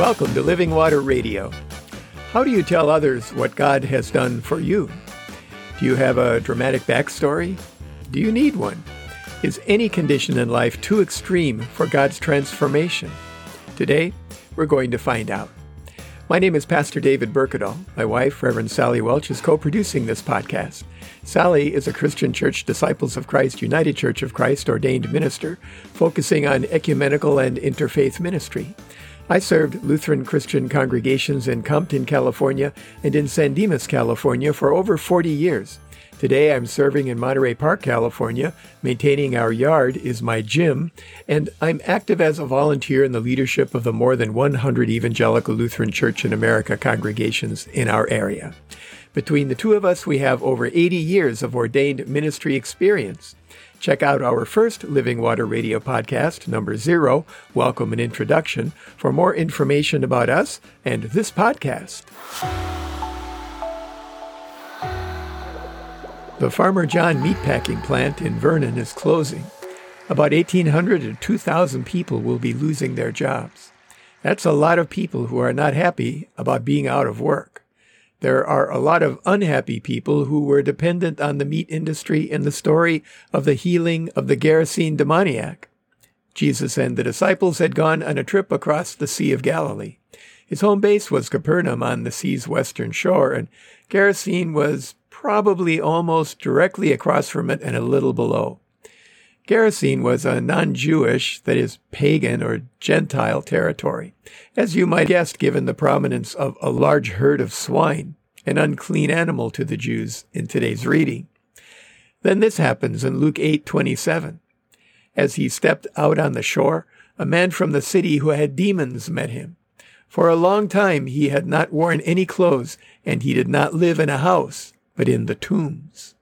Welcome to Living Water Radio. How do you tell others what God has done for you? Do you have a dramatic backstory? Do you need one? Is any condition in life too extreme for God's transformation? Today, we're going to find out. My name is Pastor David Berkedal. My wife, Reverend Sally Welch, is co producing this podcast. Sally is a Christian Church Disciples of Christ United Church of Christ ordained minister, focusing on ecumenical and interfaith ministry. I served Lutheran Christian congregations in Compton, California, and in San Dimas, California for over 40 years. Today I'm serving in Monterey Park, California. Maintaining our yard is my gym, and I'm active as a volunteer in the leadership of the more than 100 Evangelical Lutheran Church in America congregations in our area. Between the two of us, we have over 80 years of ordained ministry experience. Check out our first Living Water Radio podcast, number zero, Welcome and Introduction, for more information about us and this podcast. The Farmer John meatpacking plant in Vernon is closing. About 1,800 to 2,000 people will be losing their jobs. That's a lot of people who are not happy about being out of work. There are a lot of unhappy people who were dependent on the meat industry in the story of the healing of the Gerasene demoniac. Jesus and the disciples had gone on a trip across the Sea of Galilee. His home base was Capernaum on the sea's western shore, and Gerasene was probably almost directly across from it and a little below. Gerasene was a non-Jewish, that is, pagan or Gentile territory, as you might guess given the prominence of a large herd of swine, an unclean animal to the Jews in today's reading. Then this happens in Luke 8:27. As he stepped out on the shore, a man from the city who had demons met him. For a long time he had not worn any clothes, and he did not live in a house, but in the tombs.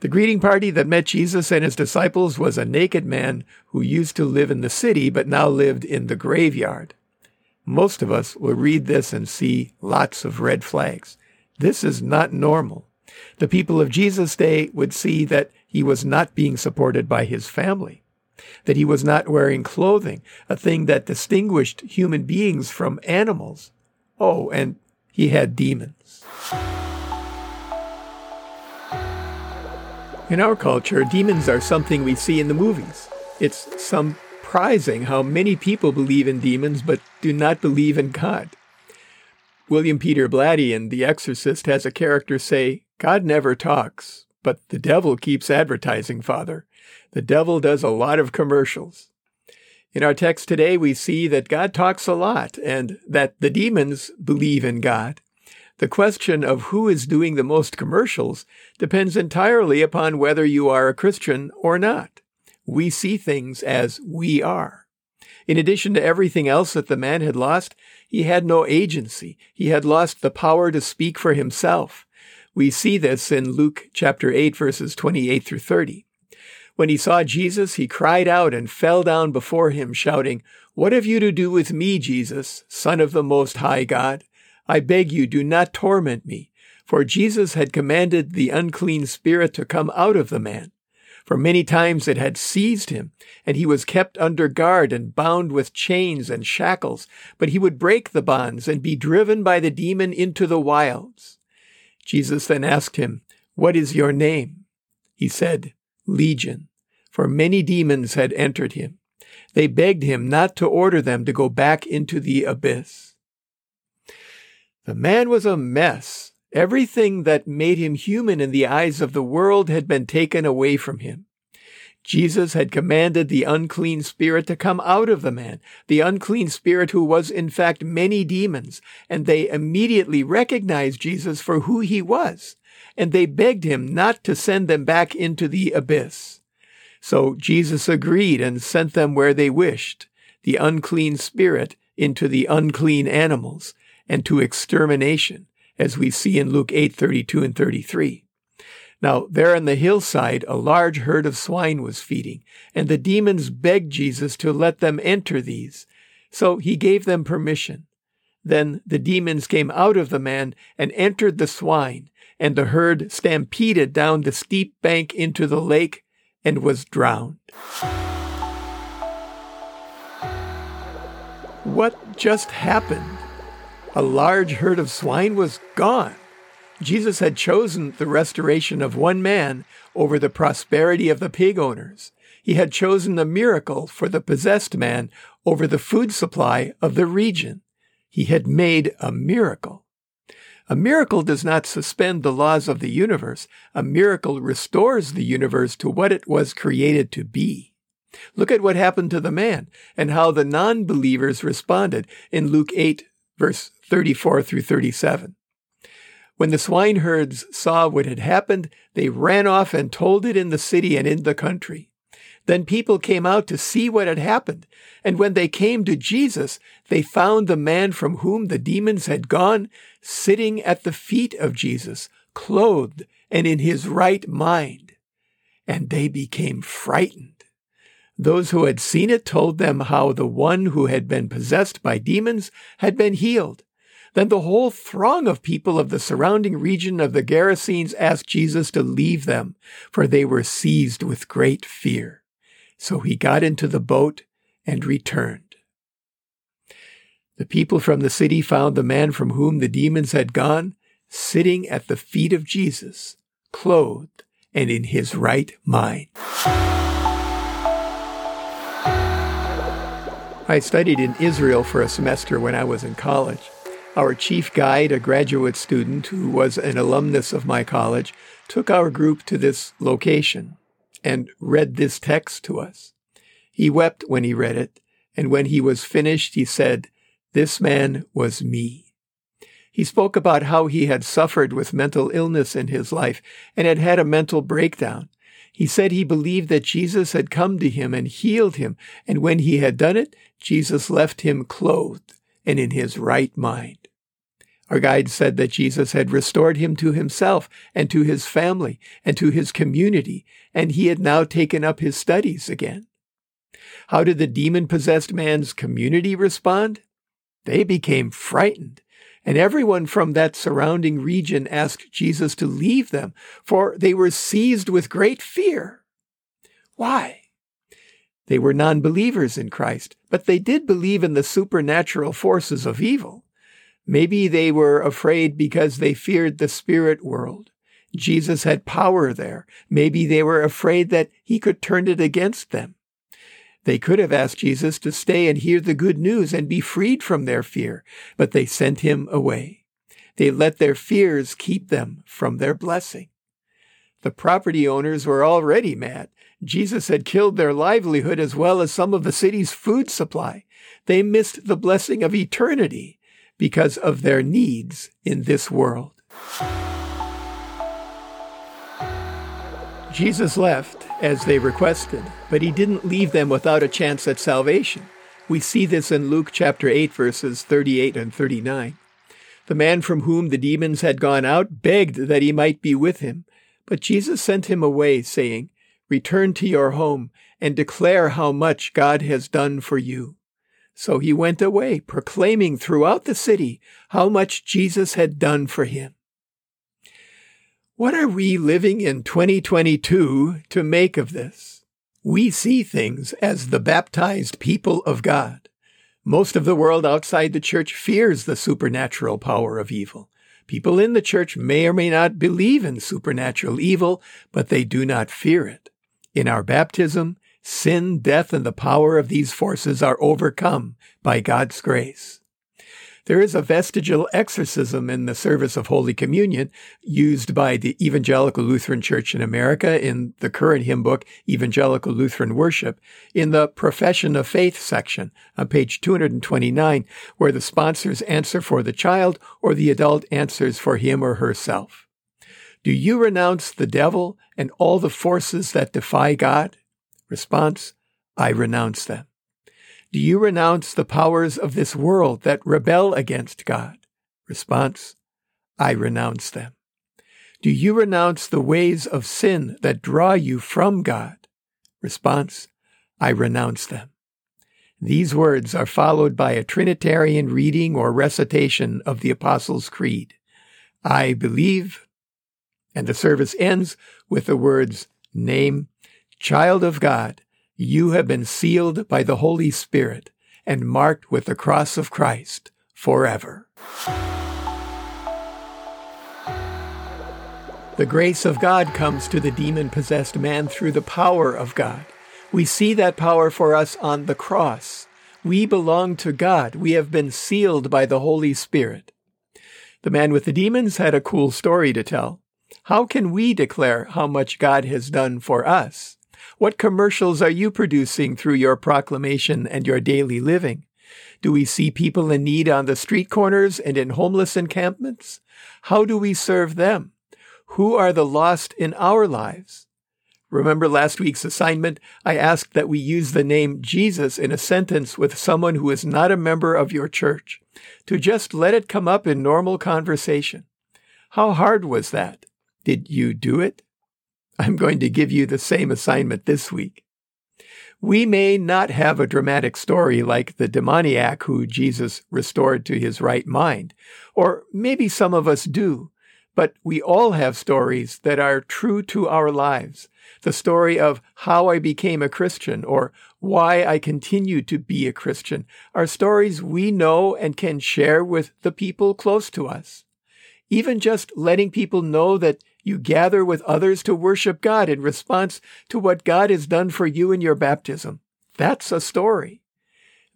The greeting party that met Jesus and his disciples was a naked man who used to live in the city but now lived in the graveyard. Most of us will read this and see lots of red flags. This is not normal. The people of Jesus' day would see that he was not being supported by his family, that he was not wearing clothing, a thing that distinguished human beings from animals. Oh, and he had demons. In our culture, demons are something we see in the movies. It's surprising how many people believe in demons but do not believe in God. William Peter Blatty in The Exorcist has a character say, God never talks, but the devil keeps advertising, Father. The devil does a lot of commercials. In our text today, we see that God talks a lot and that the demons believe in God. The question of who is doing the most commercials depends entirely upon whether you are a Christian or not. We see things as we are. In addition to everything else that the man had lost, he had no agency. He had lost the power to speak for himself. We see this in Luke chapter 8 verses 28 through 30. When he saw Jesus, he cried out and fell down before him, shouting, What have you to do with me, Jesus, Son of the Most High God? I beg you, do not torment me. For Jesus had commanded the unclean spirit to come out of the man. For many times it had seized him, and he was kept under guard and bound with chains and shackles, but he would break the bonds and be driven by the demon into the wilds. Jesus then asked him, What is your name? He said, Legion, for many demons had entered him. They begged him not to order them to go back into the abyss. The man was a mess. Everything that made him human in the eyes of the world had been taken away from him. Jesus had commanded the unclean spirit to come out of the man, the unclean spirit who was in fact many demons, and they immediately recognized Jesus for who he was, and they begged him not to send them back into the abyss. So Jesus agreed and sent them where they wished, the unclean spirit into the unclean animals, and to extermination, as we see in Luke 8, 32 and 33. Now, there on the hillside, a large herd of swine was feeding, and the demons begged Jesus to let them enter these. So he gave them permission. Then the demons came out of the man and entered the swine, and the herd stampeded down the steep bank into the lake and was drowned. What just happened? A large herd of swine was gone. Jesus had chosen the restoration of one man over the prosperity of the pig owners. He had chosen a miracle for the possessed man over the food supply of the region. He had made a miracle. A miracle does not suspend the laws of the universe. A miracle restores the universe to what it was created to be. Look at what happened to the man and how the non-believers responded in Luke 8, verse 34 through 37. When the swineherds saw what had happened, they ran off and told it in the city and in the country. Then people came out to see what had happened. And when they came to Jesus, they found the man from whom the demons had gone sitting at the feet of Jesus, clothed and in his right mind. And they became frightened. Those who had seen it told them how the one who had been possessed by demons had been healed. Then the whole throng of people of the surrounding region of the Gerasenes asked Jesus to leave them, for they were seized with great fear. So he got into the boat and returned. The people from the city found the man from whom the demons had gone sitting at the feet of Jesus, clothed and in his right mind. I studied in Israel for a semester when I was in college. Our chief guide, a graduate student who was an alumnus of my college, took our group to this location and read this text to us. He wept when he read it, and when he was finished, he said, This man was me. He spoke about how he had suffered with mental illness in his life and had had a mental breakdown. He said he believed that Jesus had come to him and healed him, and when he had done it, Jesus left him clothed and in his right mind. Our guide said that Jesus had restored him to himself and to his family and to his community, and he had now taken up his studies again. How did the demon possessed man's community respond? They became frightened, and everyone from that surrounding region asked Jesus to leave them, for they were seized with great fear. Why? They were non believers in Christ, but they did believe in the supernatural forces of evil. Maybe they were afraid because they feared the spirit world. Jesus had power there. Maybe they were afraid that he could turn it against them. They could have asked Jesus to stay and hear the good news and be freed from their fear, but they sent him away. They let their fears keep them from their blessing. The property owners were already mad. Jesus had killed their livelihood as well as some of the city's food supply. They missed the blessing of eternity because of their needs in this world. Jesus left as they requested, but he didn't leave them without a chance at salvation. We see this in Luke chapter 8, verses 38 and 39. The man from whom the demons had gone out begged that he might be with him, but Jesus sent him away, saying, Return to your home and declare how much God has done for you. So he went away, proclaiming throughout the city how much Jesus had done for him. What are we living in 2022 to make of this? We see things as the baptized people of God. Most of the world outside the church fears the supernatural power of evil. People in the church may or may not believe in supernatural evil, but they do not fear it. In our baptism, sin, death, and the power of these forces are overcome by God's grace. There is a vestigial exorcism in the service of Holy Communion used by the Evangelical Lutheran Church in America in the current hymn book, Evangelical Lutheran Worship, in the Profession of Faith section on page 229, where the sponsors answer for the child or the adult answers for him or herself. Do you renounce the devil and all the forces that defy God? Response, I renounce them. Do you renounce the powers of this world that rebel against God? Response, I renounce them. Do you renounce the ways of sin that draw you from God? Response, I renounce them. These words are followed by a Trinitarian reading or recitation of the Apostles' Creed. I believe, and the service ends with the words, name, child of God, you have been sealed by the Holy Spirit and marked with the cross of Christ forever. The grace of God comes to the demon possessed man through the power of God. We see that power for us on the cross. We belong to God. We have been sealed by the Holy Spirit. The man with the demons had a cool story to tell. How can we declare how much God has done for us? What commercials are you producing through your proclamation and your daily living? Do we see people in need on the street corners and in homeless encampments? How do we serve them? Who are the lost in our lives? Remember last week's assignment? I asked that we use the name Jesus in a sentence with someone who is not a member of your church, to just let it come up in normal conversation. How hard was that? Did you do it? I'm going to give you the same assignment this week. We may not have a dramatic story like the demoniac who Jesus restored to his right mind, or maybe some of us do, but we all have stories that are true to our lives. The story of how I became a Christian or why I continue to be a Christian are stories we know and can share with the people close to us. Even just letting people know that you gather with others to worship God in response to what God has done for you in your baptism. That's a story.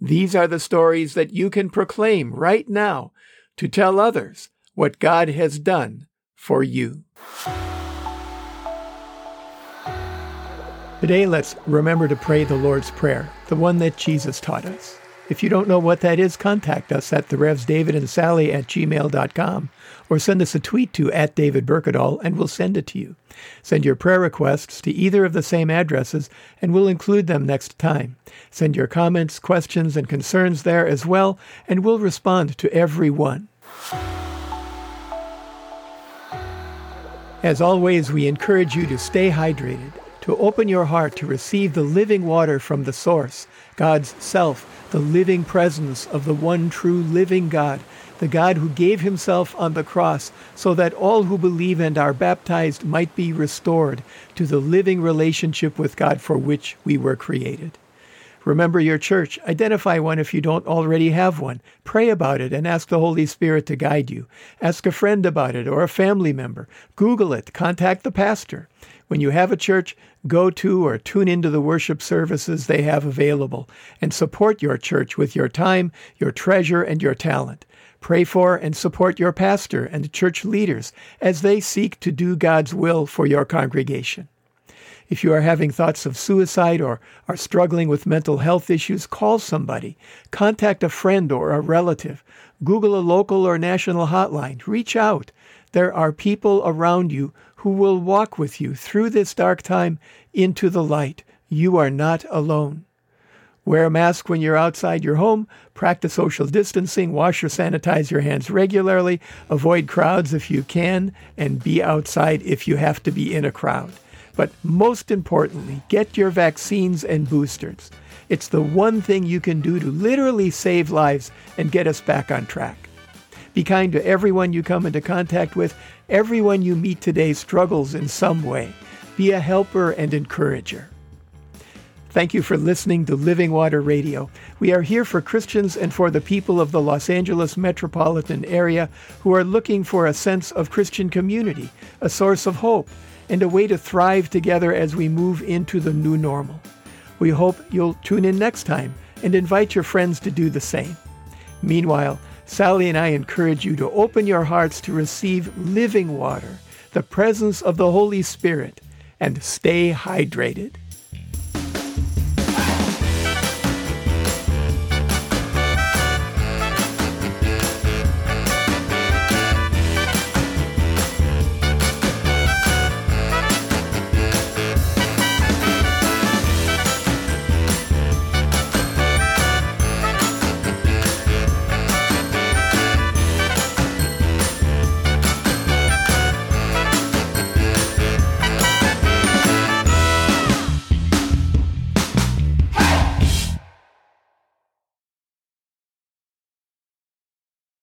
These are the stories that you can proclaim right now to tell others what God has done for you. Today, let's remember to pray the Lord's Prayer, the one that Jesus taught us. If you don't know what that is, contact us at the Revs David and Sally at gmail.com or send us a tweet to at David Berkedal and we'll send it to you. Send your prayer requests to either of the same addresses and we'll include them next time. Send your comments, questions, and concerns there as well, and we'll respond to every one. As always, we encourage you to stay hydrated, to open your heart to receive the living water from the source, God's self, the living presence of the one true living God, the God who gave himself on the cross so that all who believe and are baptized might be restored to the living relationship with God for which we were created. Remember your church. Identify one if you don't already have one. Pray about it and ask the Holy Spirit to guide you. Ask a friend about it or a family member. Google it. Contact the pastor. When you have a church, go to or tune into the worship services they have available and support your church with your time, your treasure, and your talent. Pray for and support your pastor and church leaders as they seek to do God's will for your congregation. If you are having thoughts of suicide or are struggling with mental health issues, call somebody. Contact a friend or a relative. Google a local or national hotline. Reach out. There are people around you who will walk with you through this dark time into the light. You are not alone. Wear a mask when you're outside your home. Practice social distancing. Wash or sanitize your hands regularly. Avoid crowds if you can, and be outside if you have to be in a crowd. But most importantly, get your vaccines and boosters. It's the one thing you can do to literally save lives and get us back on track. Be kind to everyone you come into contact with. Everyone you meet today struggles in some way. Be a helper and encourager. Thank you for listening to Living Water Radio. We are here for Christians and for the people of the Los Angeles metropolitan area who are looking for a sense of Christian community, a source of hope, and a way to thrive together as we move into the new normal. We hope you'll tune in next time and invite your friends to do the same. Meanwhile, Sally and I encourage you to open your hearts to receive living water, the presence of the Holy Spirit, and stay hydrated.